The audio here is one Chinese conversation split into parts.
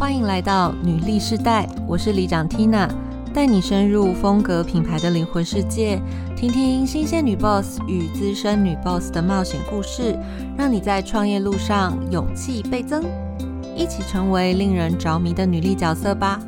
欢迎来到女力世代，我是里长 Tina，带你深入风格品牌的灵魂世界，听听新鲜女 boss 与资深女 boss 的冒险故事，让你在创业路上勇气倍增，一起成为令人着迷的女力角色吧。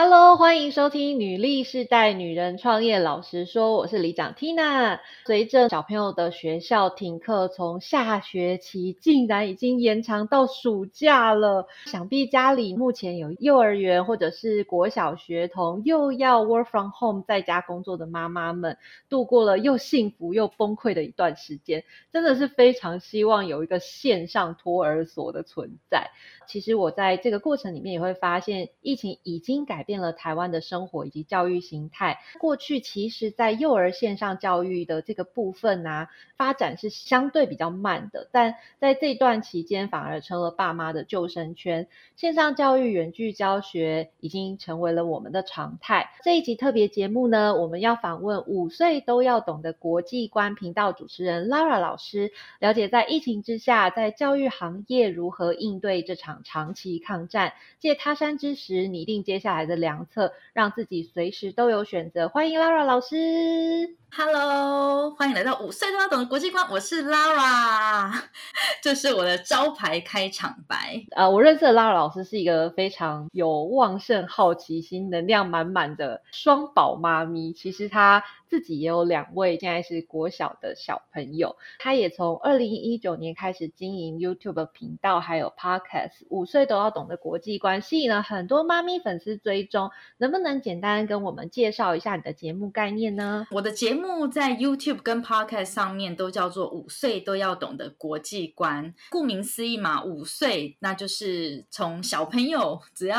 Hello，欢迎收听《女力世代女人创业老实说》，我是里长 Tina。随着小朋友的学校停课，从下学期竟然已经延长到暑假了。想必家里目前有幼儿园或者是国小学童，又要 work from home 在家工作的妈妈们，度过了又幸福又崩溃的一段时间。真的是非常希望有一个线上托儿所的存在。其实我在这个过程里面也会发现，疫情已经改变了台湾的生活以及教育形态。过去其实，在幼儿线上教育的这个部分啊，发展是相对比较慢的，但在这段期间反而成了爸妈的救生圈。线上教育、远距教学已经成为了我们的常态。这一集特别节目呢，我们要访问五岁都要懂的国际观频道主持人 Lara 老师，了解在疫情之下，在教育行业如何应对这场。长期抗战，借他山之石拟定接下来的良策，让自己随时都有选择。欢迎 Lara 老师。Hello，欢迎来到五岁都要懂的国际观，我是 Lara，这是我的招牌开场白。呃，我认识的 Lara 老师是一个非常有旺盛好奇心、能量满满的双宝妈咪。其实她自己也有两位，现在是国小的小朋友。他也从二零一九年开始经营 YouTube 频道，还有 Podcast，五岁都要懂的国际观，吸引了很多妈咪粉丝追踪。能不能简单跟我们介绍一下你的节目概念呢？我的节目在 YouTube 跟 Podcast 上面都叫做“五岁都要懂的国际观”。顾名思义嘛，五岁那就是从小朋友只要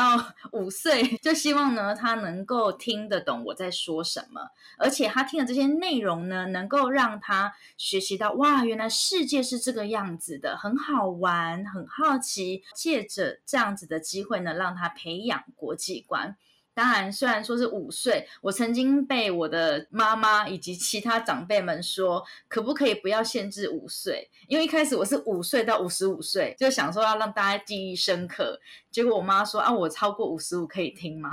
五岁，就希望呢他能够听得懂我在说什么，而且他他听的这些内容呢，能够让他学习到哇，原来世界是这个样子的，很好玩，很好奇。借着这样子的机会呢，让他培养国际观。当然，虽然说是五岁，我曾经被我的妈妈以及其他长辈们说，可不可以不要限制五岁？因为一开始我是五岁到五十五岁，就想说要让大家记忆深刻。结果我妈说啊，我超过五十五可以听吗？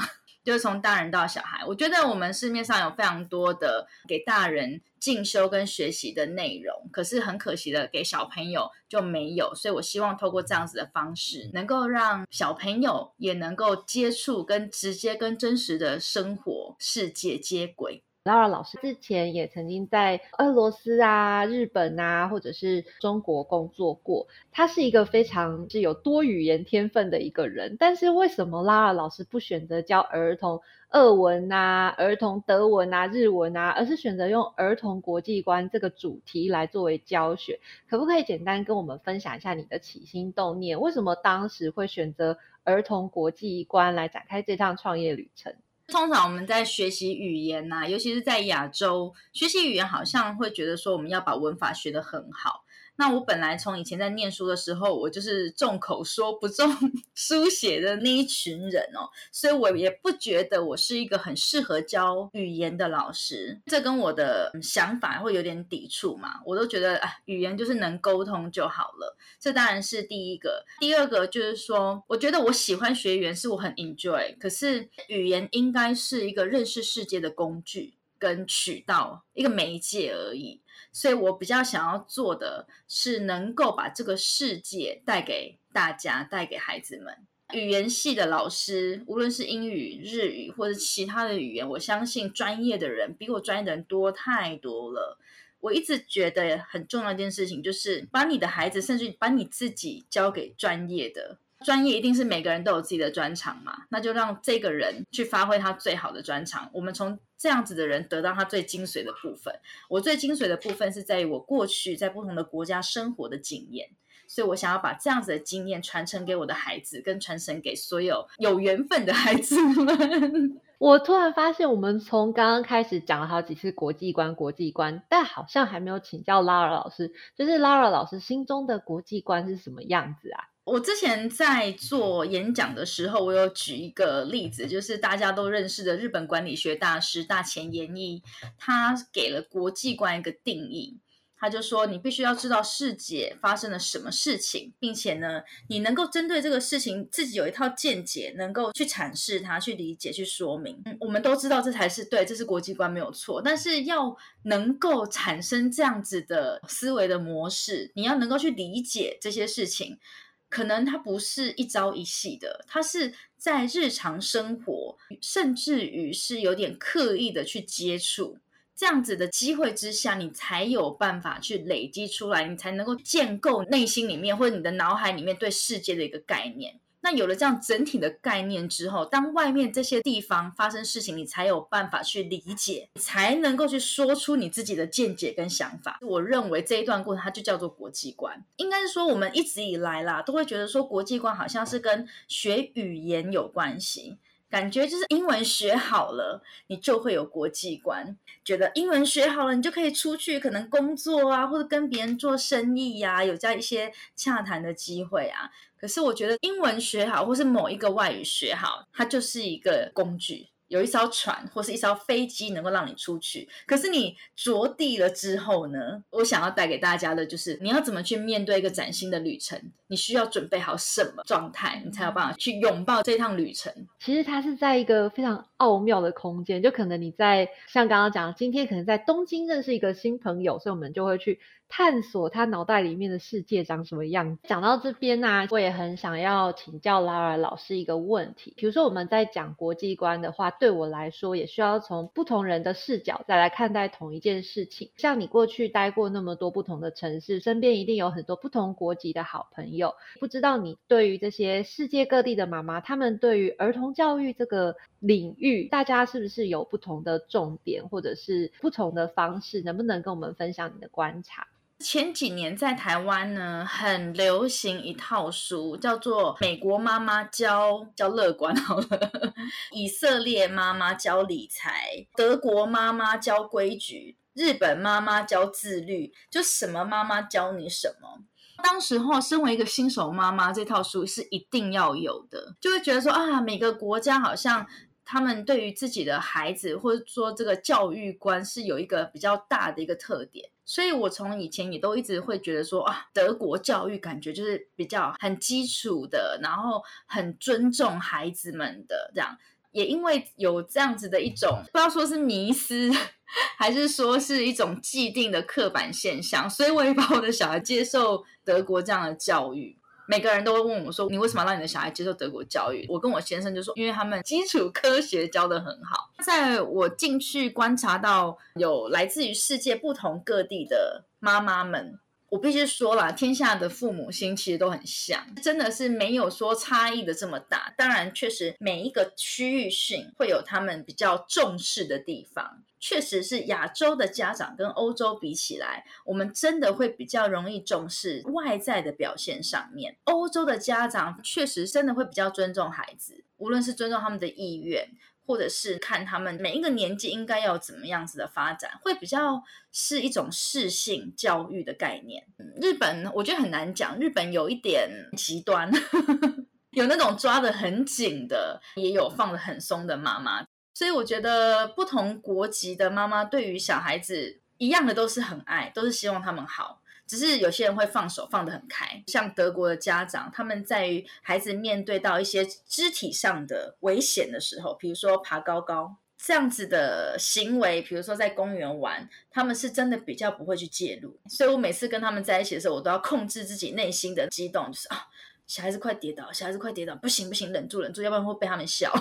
就是从大人到小孩，我觉得我们市面上有非常多的给大人进修跟学习的内容，可是很可惜的，给小朋友就没有。所以我希望透过这样子的方式，能够让小朋友也能够接触跟直接跟真实的生活世界接轨。Lara 老师之前也曾经在俄罗斯啊、日本啊，或者是中国工作过。他是一个非常是有多语言天分的一个人。但是为什么 Lara 老师不选择教儿童俄文啊、儿童德文啊、日文啊，而是选择用儿童国际观这个主题来作为教学？可不可以简单跟我们分享一下你的起心动念？为什么当时会选择儿童国际观来展开这趟创业旅程？通常我们在学习语言呐，尤其是在亚洲学习语言，好像会觉得说我们要把文法学得很好。那我本来从以前在念书的时候，我就是重口说不重 书写的那一群人哦，所以我也不觉得我是一个很适合教语言的老师。这跟我的想法会有点抵触嘛？我都觉得啊，语言就是能沟通就好了。这当然是第一个。第二个就是说，我觉得我喜欢学语言，是我很 enjoy。可是语言应该是一个认识世界的工具跟渠道，一个媒介而已。所以我比较想要做的是，能够把这个世界带给大家，带给孩子们。语言系的老师，无论是英语、日语或者其他的语言，我相信专业的人比我专业的人多太多了。我一直觉得很重要一件事情，就是把你的孩子，甚至把你自己交给专业的。专业一定是每个人都有自己的专长嘛？那就让这个人去发挥他最好的专长。我们从这样子的人得到他最精髓的部分。我最精髓的部分是在于我过去在不同的国家生活的经验，所以我想要把这样子的经验传承给我的孩子，跟传承给所有有缘分的孩子们。我突然发现，我们从刚刚开始讲了好几次国际观，国际观，但好像还没有请教 Lara 老师，就是 Lara 老师心中的国际观是什么样子啊？我之前在做演讲的时候，我有举一个例子，就是大家都认识的日本管理学大师大前研一，他给了国际观一个定义。他就说，你必须要知道世界发生了什么事情，并且呢，你能够针对这个事情自己有一套见解，能够去阐释它、去理解、去说明。嗯，我们都知道这才是对，这是国际观没有错。但是要能够产生这样子的思维的模式，你要能够去理解这些事情，可能它不是一朝一夕的，它是在日常生活，甚至于是有点刻意的去接触。这样子的机会之下，你才有办法去累积出来，你才能够建构内心里面或者你的脑海里面对世界的一个概念。那有了这样整体的概念之后，当外面这些地方发生事情，你才有办法去理解，才能够去说出你自己的见解跟想法。我认为这一段过程它就叫做国际观，应该是说我们一直以来啦，都会觉得说国际观好像是跟学语言有关系。感觉就是英文学好了，你就会有国际观。觉得英文学好了，你就可以出去，可能工作啊，或者跟别人做生意呀，有这样一些洽谈的机会啊。可是我觉得英文学好，或是某一个外语学好，它就是一个工具。有一艘船或是一艘飞机能够让你出去，可是你着地了之后呢？我想要带给大家的就是你要怎么去面对一个崭新的旅程，你需要准备好什么状态，你才有办法去拥抱这趟旅程。其实它是在一个非常奥妙的空间，就可能你在像刚刚讲，今天可能在东京认识一个新朋友，所以我们就会去。探索他脑袋里面的世界长什么样子。讲到这边呢，我也很想要请教拉尔老师一个问题。比如说我们在讲国际观的话，对我来说也需要从不同人的视角再来看待同一件事情。像你过去待过那么多不同的城市，身边一定有很多不同国籍的好朋友。不知道你对于这些世界各地的妈妈，他们对于儿童教育这个领域，大家是不是有不同的重点，或者是不同的方式？能不能跟我们分享你的观察？前几年在台湾呢，很流行一套书，叫做《美国妈妈教教乐观》好了，以色列妈妈教理财，德国妈妈教规矩，日本妈妈教自律，就什么妈妈教你什么。当时候，身为一个新手妈妈，这套书是一定要有的，就会觉得说啊，每个国家好像。他们对于自己的孩子，或者说这个教育观是有一个比较大的一个特点，所以我从以前也都一直会觉得说啊，德国教育感觉就是比较很基础的，然后很尊重孩子们的这样。也因为有这样子的一种不知道说是迷思，还是说是一种既定的刻板现象，所以我也把我的小孩接受德国这样的教育。每个人都会问我说：“你为什么让你的小孩接受德国教育？”我跟我先生就说：“因为他们基础科学教的很好。”在我进去观察到有来自于世界不同各地的妈妈们，我必须说了，天下的父母心其实都很像，真的是没有说差异的这么大。当然，确实每一个区域性会有他们比较重视的地方。确实是亚洲的家长跟欧洲比起来，我们真的会比较容易重视外在的表现上面。欧洲的家长确实真的会比较尊重孩子，无论是尊重他们的意愿，或者是看他们每一个年纪应该要怎么样子的发展，会比较是一种适性教育的概念。日本我觉得很难讲，日本有一点极端，有那种抓的很紧的，也有放的很松的妈妈。所以我觉得不同国籍的妈妈对于小孩子一样的都是很爱，都是希望他们好。只是有些人会放手放得很开，像德国的家长，他们在于孩子面对到一些肢体上的危险的时候，比如说爬高高这样子的行为，比如说在公园玩，他们是真的比较不会去介入。所以我每次跟他们在一起的时候，我都要控制自己内心的激动，就是啊，小孩子快跌倒，小孩子快跌倒，不行不行，忍住忍住，要不然会被他们笑。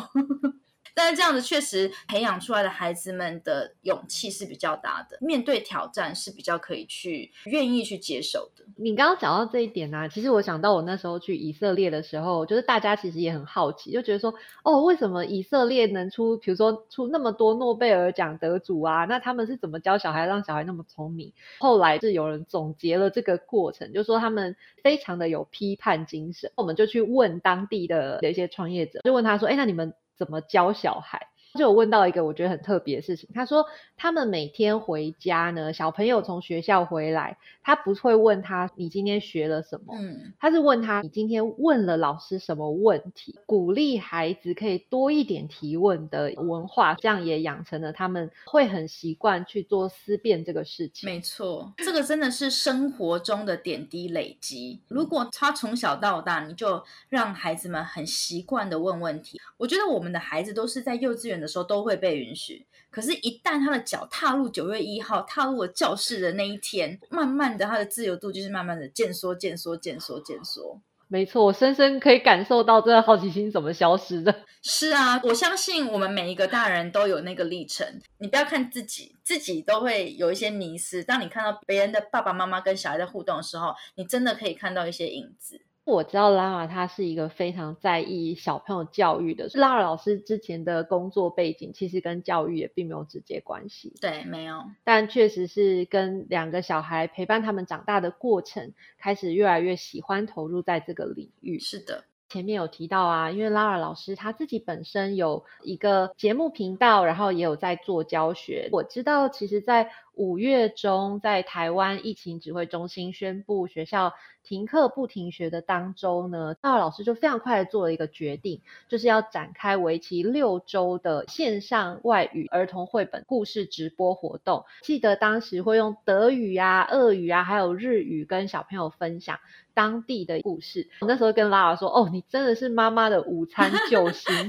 但是这样子确实培养出来的孩子们的勇气是比较大的，面对挑战是比较可以去愿意去接受的。你刚刚讲到这一点呢，其实我想到我那时候去以色列的时候，就是大家其实也很好奇，就觉得说，哦，为什么以色列能出，比如说出那么多诺贝尔奖得主啊？那他们是怎么教小孩，让小孩那么聪明？后来是有人总结了这个过程，就说他们非常的有批判精神。我们就去问当地的的一些创业者，就问他说，哎，那你们？怎么教小孩？就有问到一个我觉得很特别的事情，他说他们每天回家呢，小朋友从学校回来，他不会问他你今天学了什么，嗯，他是问他你今天问了老师什么问题，鼓励孩子可以多一点提问的文化，这样也养成了他们会很习惯去做思辨这个事情。没错，这个真的是生活中的点滴累积。如果他从小到大，你就让孩子们很习惯的问问题，我觉得我们的孩子都是在幼稚园的时候都会被允许。可是，一旦他的脚踏入九月一号，踏入了教室的那一天，慢慢的，他的自由度就是慢慢的渐缩、渐缩、渐缩、渐缩。没错，我深深可以感受到这个好奇心怎么消失的。是啊，我相信我们每一个大人都有那个历程。你不要看自己，自己都会有一些迷失。当你看到别人的爸爸妈妈跟小孩在互动的时候，你真的可以看到一些影子。我知道拉拉他是一个非常在意小朋友教育的。拉拉老师之前的工作背景其实跟教育也并没有直接关系，对，没有，但确实是跟两个小孩陪伴他们长大的过程，开始越来越喜欢投入在这个领域。是的。前面有提到啊，因为拉尔老师他自己本身有一个节目频道，然后也有在做教学。我知道，其实，在五月中，在台湾疫情指挥中心宣布学校停课不停学的当周呢，拉老师就非常快的做了一个决定，就是要展开为期六周的线上外语儿童绘本故事直播活动。记得当时会用德语啊、俄语啊，还有日语跟小朋友分享。当地的故事，我那时候跟拉拉说：“哦，你真的是妈妈的午餐救星。”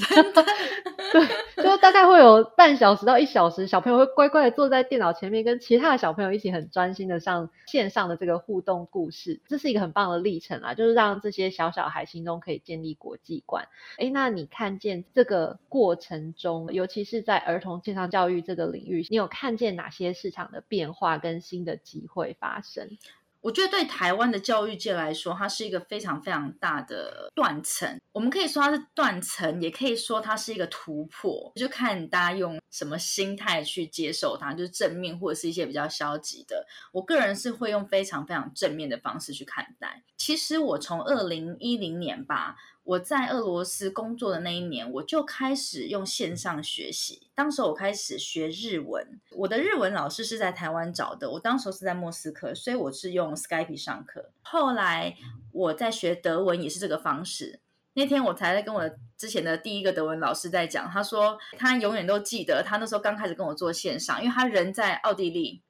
对，就大概会有半小时到一小时，小朋友会乖乖的坐在电脑前面，跟其他的小朋友一起很专心的上线上的这个互动故事，这是一个很棒的历程啊！就是让这些小小孩心中可以建立国际观。哎，那你看见这个过程中，尤其是在儿童线上教育这个领域，你有看见哪些市场的变化跟新的机会发生？我觉得对台湾的教育界来说，它是一个非常非常大的断层。我们可以说它是断层，也可以说它是一个突破，就看大家用什么心态去接受它，就是正面或者是一些比较消极的。我个人是会用非常非常正面的方式去看待。其实我从二零一零年吧。我在俄罗斯工作的那一年，我就开始用线上学习。当时我开始学日文，我的日文老师是在台湾找的。我当时是在莫斯科，所以我是用 Skype 上课。后来我在学德文也是这个方式。那天我才在跟我之前的第一个德文老师在讲，他说他永远都记得他那时候刚开始跟我做线上，因为他人在奥地利，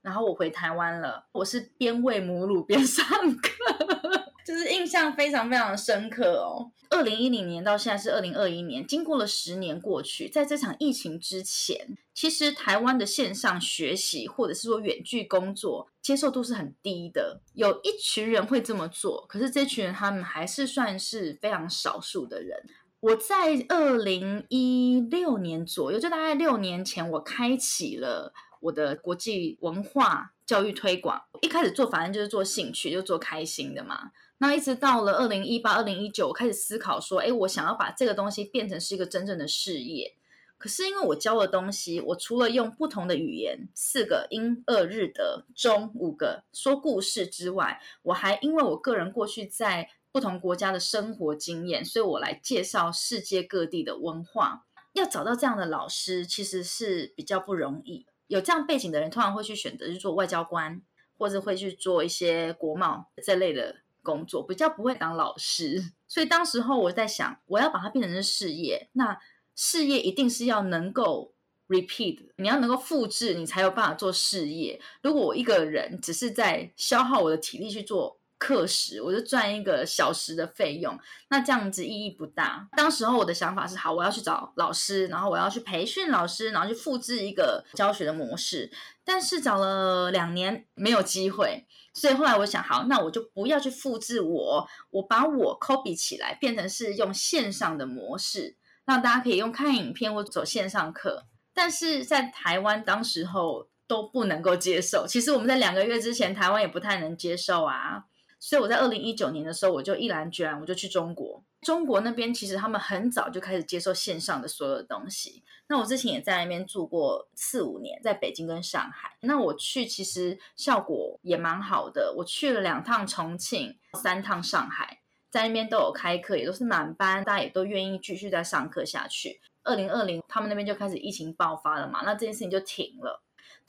然后我回台湾了，我是边喂母乳边上课。就是印象非常非常深刻哦。二零一零年到现在是二零二一年，经过了十年过去，在这场疫情之前，其实台湾的线上学习或者是说远距工作接受度是很低的。有一群人会这么做，可是这群人他们还是算是非常少数的人。我在二零一六年左右，就大概六年前，我开启了我的国际文化教育推广。一开始做，反正就是做兴趣，就做开心的嘛。那一直到了二零一八、二零一九，我开始思考说，哎，我想要把这个东西变成是一个真正的事业。可是因为我教的东西，我除了用不同的语言，四个英、二、日、德、中五个说故事之外，我还因为我个人过去在不同国家的生活经验，所以我来介绍世界各地的文化。要找到这样的老师，其实是比较不容易。有这样背景的人，通常会去选择去做外交官，或者会去做一些国贸这类的。工作比较不会当老师，所以当时候我在想，我要把它变成是事业，那事业一定是要能够 repeat，你要能够复制，你才有办法做事业。如果我一个人只是在消耗我的体力去做课时，我就赚一个小时的费用，那这样子意义不大。当时候我的想法是，好，我要去找老师，然后我要去培训老师，然后去复制一个教学的模式，但是找了两年没有机会。所以后来我想，好，那我就不要去复制我，我把我 copy 起来，变成是用线上的模式，让大家可以用看影片或走线上课。但是在台湾当时候都不能够接受，其实我们在两个月之前，台湾也不太能接受啊。所以我在二零一九年的时候，我就毅然决然，我就去中国。中国那边其实他们很早就开始接受线上的所有的东西。那我之前也在那边住过四五年，在北京跟上海。那我去其实效果也蛮好的。我去了两趟重庆，三趟上海，在那边都有开课，也都是满班，大家也都愿意继续再上课下去。二零二零他们那边就开始疫情爆发了嘛，那这件事情就停了。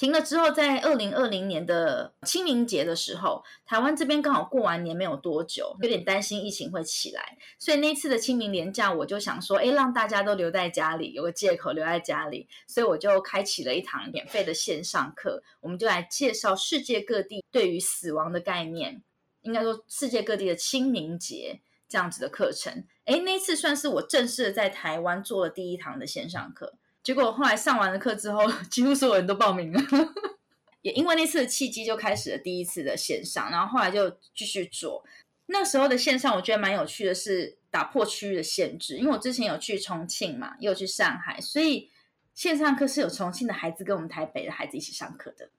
停了之后，在二零二零年的清明节的时候，台湾这边刚好过完年没有多久，有点担心疫情会起来，所以那次的清明连假，我就想说，哎，让大家都留在家里，有个借口留在家里，所以我就开启了一堂免费的线上课，我们就来介绍世界各地对于死亡的概念，应该说世界各地的清明节这样子的课程。哎，那次算是我正式的在台湾做了第一堂的线上课。结果后来上完了课之后，几乎所有人都报名了。也因为那次的契机，就开始了第一次的线上，然后后来就继续做。那时候的线上，我觉得蛮有趣的，是打破区域的限制。因为我之前有去重庆嘛，也有去上海，所以线上课是有重庆的孩子跟我们台北的孩子一起上课的。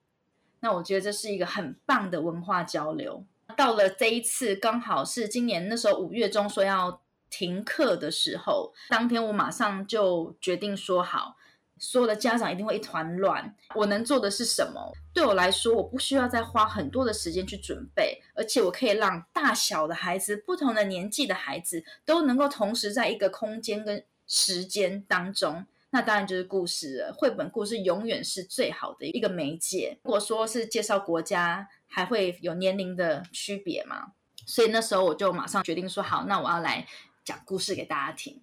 那我觉得这是一个很棒的文化交流。到了这一次，刚好是今年那时候五月中说要。停课的时候，当天我马上就决定说好，所有的家长一定会一团乱。我能做的是什么？对我来说，我不需要再花很多的时间去准备，而且我可以让大小的孩子、不同的年纪的孩子都能够同时在一个空间跟时间当中。那当然就是故事了。绘本故事永远是最好的一个媒介。如果说是介绍国家，还会有年龄的区别吗？所以那时候我就马上决定说好，那我要来。讲故事给大家听，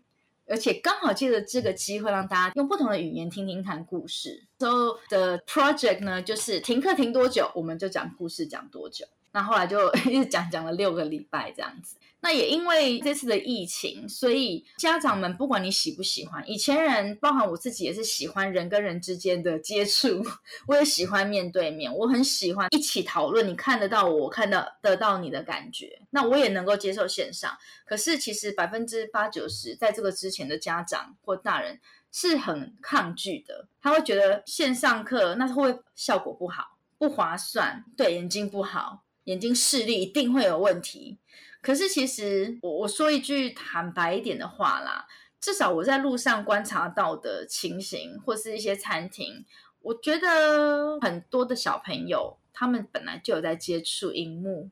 而且刚好借着这个机会，让大家用不同的语言听听看故事。So the project 呢，就是停课停多久，我们就讲故事讲多久。那后来就 一直讲讲了六个礼拜这样子。那也因为这次的疫情，所以家长们不管你喜不喜欢，以前人包含我自己也是喜欢人跟人之间的接触，我也喜欢面对面，我很喜欢一起讨论，你看得到我看到得到你的感觉，那我也能够接受线上。可是其实百分之八九十在这个之前的家长或大人是很抗拒的，他会觉得线上课那会效果不好，不划算，对眼睛不好，眼睛视力一定会有问题。可是，其实我我说一句坦白一点的话啦，至少我在路上观察到的情形，或是一些餐厅，我觉得很多的小朋友他们本来就有在接触荧幕，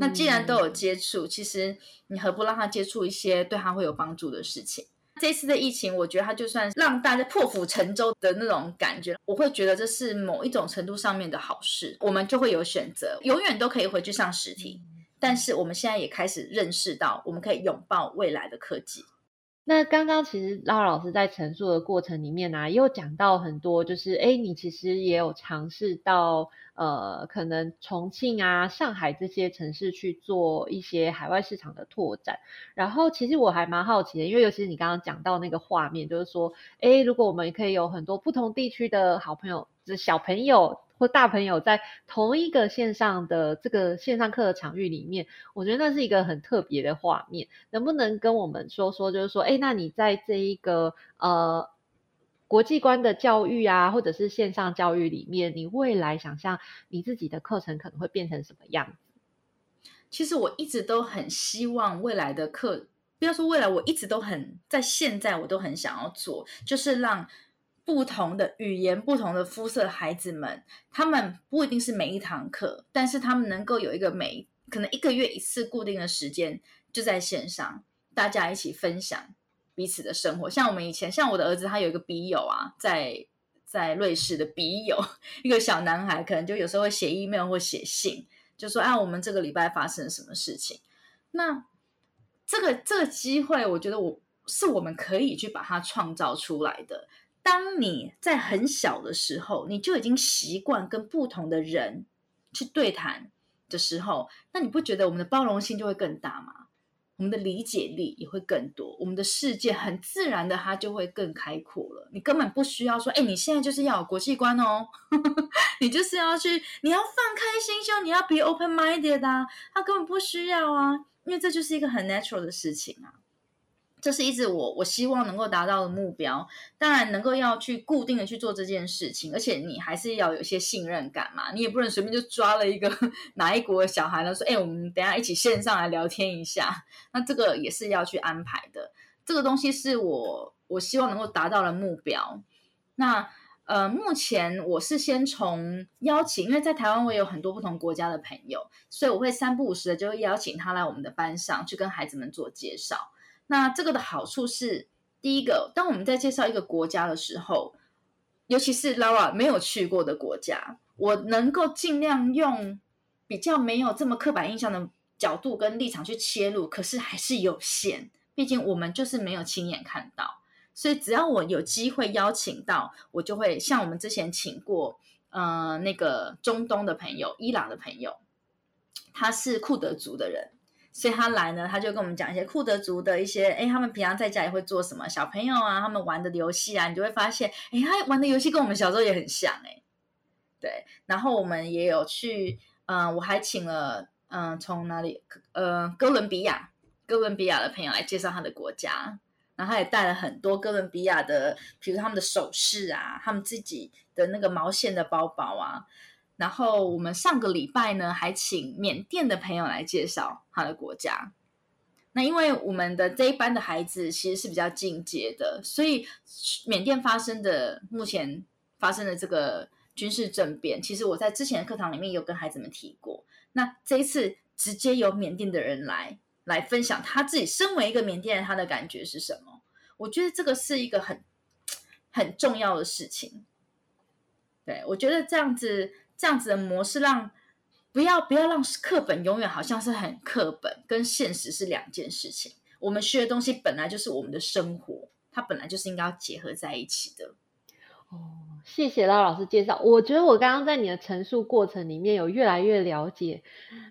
那既然都有接触，其实你何不让他接触一些对他会有帮助的事情？这次的疫情，我觉得它就算让大家破釜沉舟的那种感觉，我会觉得这是某一种程度上面的好事，我们就会有选择，永远都可以回去上实体。但是我们现在也开始认识到，我们可以拥抱未来的科技。那刚刚其实拉老师在陈述的过程里面呢，也有讲到很多，就是哎，你其实也有尝试到呃，可能重庆啊、上海这些城市去做一些海外市场的拓展。然后其实我还蛮好奇的，因为尤其是你刚刚讲到那个画面，就是说，哎，如果我们可以有很多不同地区的好朋友，就小朋友。或大朋友在同一个线上的这个线上课的场域里面，我觉得那是一个很特别的画面。能不能跟我们说说，就是说，哎，那你在这一个呃国际观的教育啊，或者是线上教育里面，你未来想象你自己的课程可能会变成什么样子？其实我一直都很希望未来的课，不要说未来，我一直都很在现在我都很想要做，就是让。不同的语言、不同的肤色的孩子们，他们不一定是每一堂课，但是他们能够有一个每可能一个月一次固定的时间，就在线上，大家一起分享彼此的生活。像我们以前，像我的儿子，他有一个笔友啊，在在瑞士的笔友，一个小男孩，可能就有时候会写 email 或写信，就说：“啊，我们这个礼拜发生了什么事情？”那这个这个机会，我觉得我是我们可以去把它创造出来的。当你在很小的时候，你就已经习惯跟不同的人去对谈的时候，那你不觉得我们的包容性就会更大吗？我们的理解力也会更多，我们的世界很自然的它就会更开阔了。你根本不需要说，哎，你现在就是要有国际观哦，你就是要去，你要放开心胸，你要 be open minded 啊，他根本不需要啊，因为这就是一个很 natural 的事情啊。这是一直我我希望能够达到的目标，当然能够要去固定的去做这件事情，而且你还是要有一些信任感嘛，你也不能随便就抓了一个 哪一国的小孩呢，说，哎，我们等下一起线上来聊天一下，那这个也是要去安排的，这个东西是我我希望能够达到的目标。那呃，目前我是先从邀请，因为在台湾我也有很多不同国家的朋友，所以我会三不五时的就会邀请他来我们的班上去跟孩子们做介绍。那这个的好处是，第一个，当我们在介绍一个国家的时候，尤其是 Laura 没有去过的国家，我能够尽量用比较没有这么刻板印象的角度跟立场去切入，可是还是有限，毕竟我们就是没有亲眼看到。所以只要我有机会邀请到，我就会像我们之前请过，呃，那个中东的朋友，伊朗的朋友，他是库德族的人。所以他来呢，他就跟我们讲一些库德族的一些，哎，他们平常在家里会做什么？小朋友啊，他们玩的游戏啊，你就会发现，哎，他玩的游戏跟我们小时候也很像，哎，对。然后我们也有去，嗯，我还请了，嗯，从哪里？呃，哥伦比亚，哥伦比亚的朋友来介绍他的国家，然后他也带了很多哥伦比亚的，比如他们的首饰啊，他们自己的那个毛线的包包啊。然后我们上个礼拜呢，还请缅甸的朋友来介绍他的国家。那因为我们的这一班的孩子其实是比较进阶的，所以缅甸发生的目前发生的这个军事政变，其实我在之前的课堂里面有跟孩子们提过。那这一次直接由缅甸的人来来分享他自己身为一个缅甸人他的感觉是什么？我觉得这个是一个很很重要的事情。对我觉得这样子。这样子的模式，让不要不要让课本永远好像是很课本，跟现实是两件事情。我们学的东西本来就是我们的生活，它本来就是应该要结合在一起的。哦，谢谢拉老师介绍。我觉得我刚刚在你的陈述过程里面有越来越了解，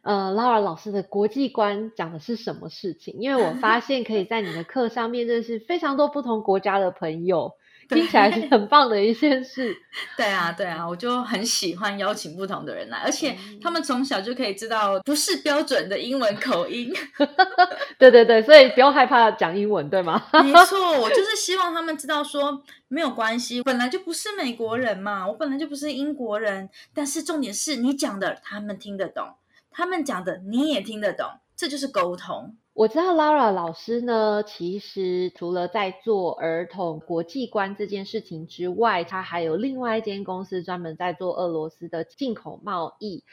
呃，拉尔老师的国际观讲的是什么事情？因为我发现可以在你的课上面认识非常多不同国家的朋友。听起来是很棒的一件事。对啊，对啊，我就很喜欢邀请不同的人来，而且他们从小就可以知道不是标准的英文口音。对对对，所以不用害怕讲英文，对吗？没错，我就是希望他们知道说没有关系，本来就不是美国人嘛，我本来就不是英国人，但是重点是你讲的他们听得懂，他们讲的你也听得懂，这就是沟通。我知道 Laura 老师呢，其实除了在做儿童国际观这件事情之外，他还有另外一间公司专门在做俄罗斯的进口贸易。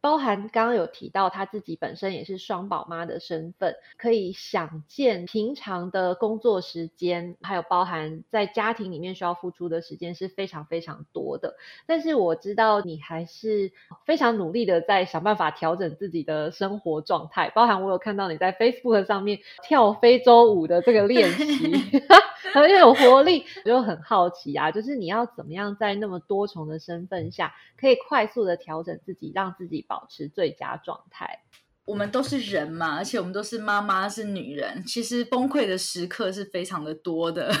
包含刚刚有提到他自己本身也是双宝妈的身份，可以想见平常的工作时间，还有包含在家庭里面需要付出的时间是非常非常多的。但是我知道你还是非常努力的在想办法调整自己的生活状态，包含我有看到你在 Facebook 上面跳非洲舞的这个练习，很有活力，我就很好奇啊，就是你要怎么样在那么多重的身份下，可以快速的调整自己，让自己。保持最佳状态。我们都是人嘛，而且我们都是妈妈，是女人。其实崩溃的时刻是非常的多的，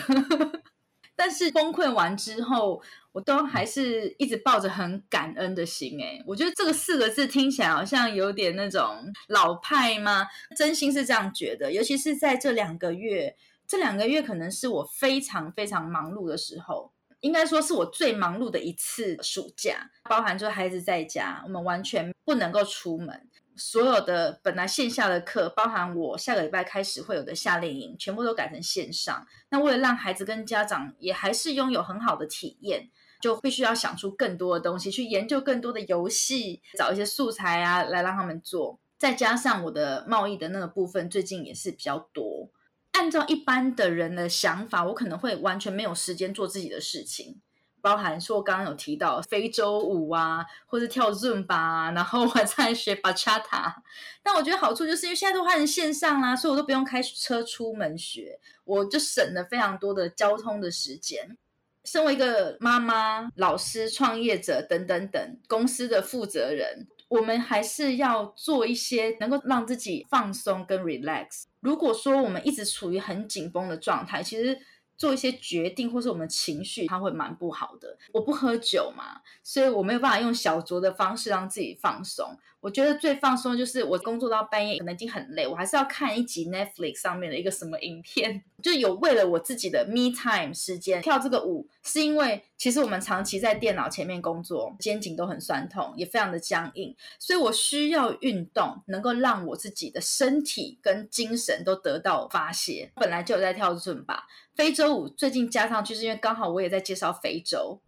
但是崩溃完之后，我都还是一直抱着很感恩的心。哎，我觉得这个四个字听起来好像有点那种老派吗？真心是这样觉得。尤其是在这两个月，这两个月可能是我非常非常忙碌的时候。应该说是我最忙碌的一次暑假，包含就是孩子在家，我们完全不能够出门，所有的本来线下的课，包含我下个礼拜开始会有的夏令营，全部都改成线上。那为了让孩子跟家长也还是拥有很好的体验，就必须要想出更多的东西，去研究更多的游戏，找一些素材啊，来让他们做。再加上我的贸易的那个部分，最近也是比较多。按照一般的人的想法，我可能会完全没有时间做自己的事情，包含说刚刚有提到非洲舞啊，或者跳 Zoom 吧然后晚上学 Bachata。但我觉得好处就是因为现在都换成线上啦，所以我都不用开车出门学，我就省了非常多的交通的时间。身为一个妈妈、老师、创业者等等等公司的负责人。我们还是要做一些能够让自己放松跟 relax。如果说我们一直处于很紧绷的状态，其实做一些决定或是我们情绪，它会蛮不好的。我不喝酒嘛，所以我没有办法用小酌的方式让自己放松。我觉得最放松就是我工作到半夜，可能已经很累，我还是要看一集 Netflix 上面的一个什么影片，就有为了我自己的 me time 时间跳这个舞，是因为其实我们长期在电脑前面工作，肩颈都很酸痛，也非常的僵硬，所以我需要运动，能够让我自己的身体跟精神都得到发泄。本来就有在跳尊吧，非洲舞最近加上去是因为刚好我也在介绍非洲。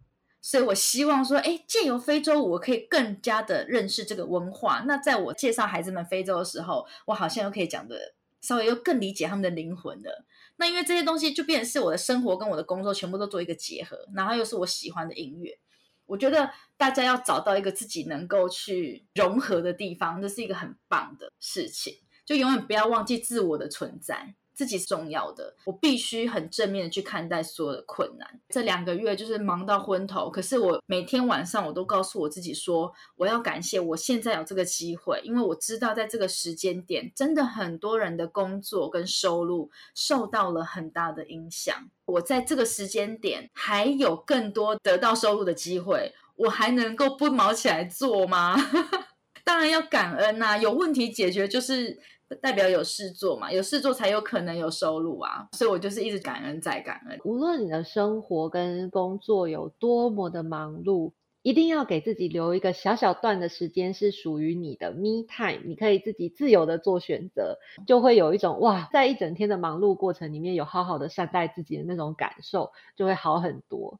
所以我希望说，哎，借由非洲，我可以更加的认识这个文化。那在我介绍孩子们非洲的时候，我好像又可以讲的稍微又更理解他们的灵魂了。那因为这些东西就变成是我的生活跟我的工作全部都做一个结合，然后又是我喜欢的音乐。我觉得大家要找到一个自己能够去融合的地方，这是一个很棒的事情。就永远不要忘记自我的存在。自己是重要的，我必须很正面的去看待所有的困难。这两个月就是忙到昏头，可是我每天晚上我都告诉我自己说，我要感谢我现在有这个机会，因为我知道在这个时间点，真的很多人的工作跟收入受到了很大的影响。我在这个时间点还有更多得到收入的机会，我还能够不毛起来做吗？当然要感恩呐，有问题解决就是。代表有事做嘛，有事做才有可能有收入啊，所以我就是一直感恩再感恩。无论你的生活跟工作有多么的忙碌，一定要给自己留一个小小段的时间是属于你的 me time，你可以自己自由的做选择，就会有一种哇，在一整天的忙碌过程里面有好好的善待自己的那种感受，就会好很多。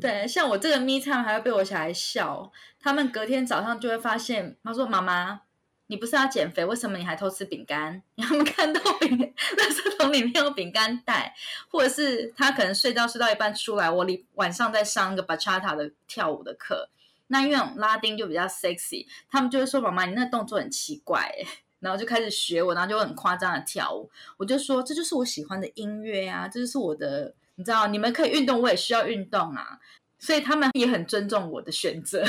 对，像我这个 me time 还会被我小孩笑，他们隔天早上就会发现，他说妈妈。你不是要减肥，为什么你还偷吃饼干？他们看到饼，垃圾桶里面有饼干袋，或者是他可能睡觉睡到一半出来，我里晚上在上一个 bachata 的跳舞的课，那因为拉丁就比较 sexy，他们就会说妈妈你那动作很奇怪，然后就开始学我，然后就很夸张的跳舞，我就说这就是我喜欢的音乐啊，这就是我的，你知道你们可以运动，我也需要运动啊，所以他们也很尊重我的选择。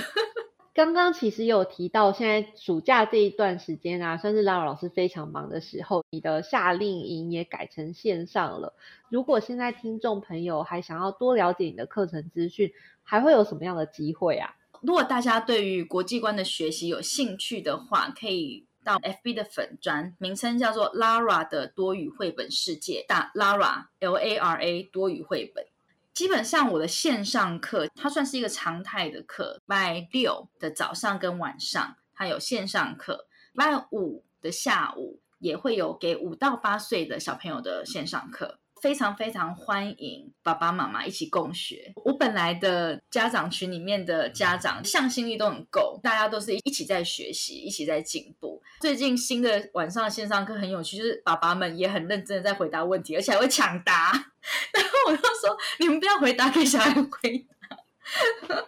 刚刚其实有提到，现在暑假这一段时间啊，算是拉老师非常忙的时候，你的夏令营也改成线上了。如果现在听众朋友还想要多了解你的课程资讯，还会有什么样的机会啊？如果大家对于国际观的学习有兴趣的话，可以到 FB 的粉专，名称叫做 Lara 的多语绘本世界，打 Lara L A R A 多语绘本。基本上我的线上课，它算是一个常态的课。拜六的早上跟晚上，它有线上课；拜五的下午也会有给五到八岁的小朋友的线上课。非常非常欢迎爸爸妈妈一起共学。我本来的家长群里面的家长向心力都很够，大家都是一起在学习，一起在进步。最近新的晚上线上课很有趣，就是爸爸们也很认真的在回答问题，而且还会抢答。然后我就说：“你们不要回答，给小孩回答。”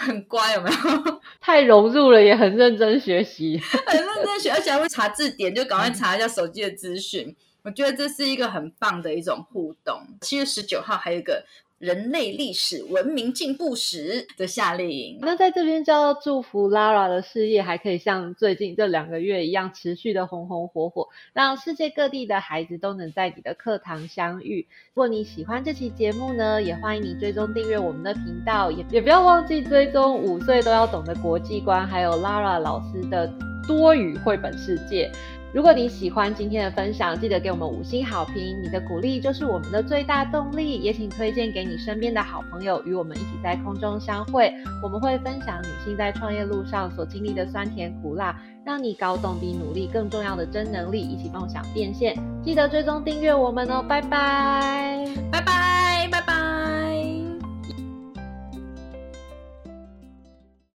很乖，有没有？太融入了，也很认真学习，很认真学，而且还会查字典，就赶快查一下手机的资讯。我觉得这是一个很棒的一种互动。七月十九号还有一个人类历史文明进步史的夏令营。那在这边就要祝福 Lara 的事业还可以像最近这两个月一样持续的红红火火，让世界各地的孩子都能在你的课堂相遇。如果你喜欢这期节目呢，也欢迎你追踪订阅我们的频道，也也不要忘记追踪五岁都要懂的国际观，还有 Lara 老师的多语绘本世界。如果你喜欢今天的分享记得给我们五星好评你的鼓励就是我们的最大动力也请推荐给你身边的好朋友与我们一起在空中相会。我们会分享女性在创业路上所经历的酸甜苦辣让你搞懂比努力更重要的真能力一起梦想变现。记得追踪订阅我们哦拜拜。拜拜拜拜。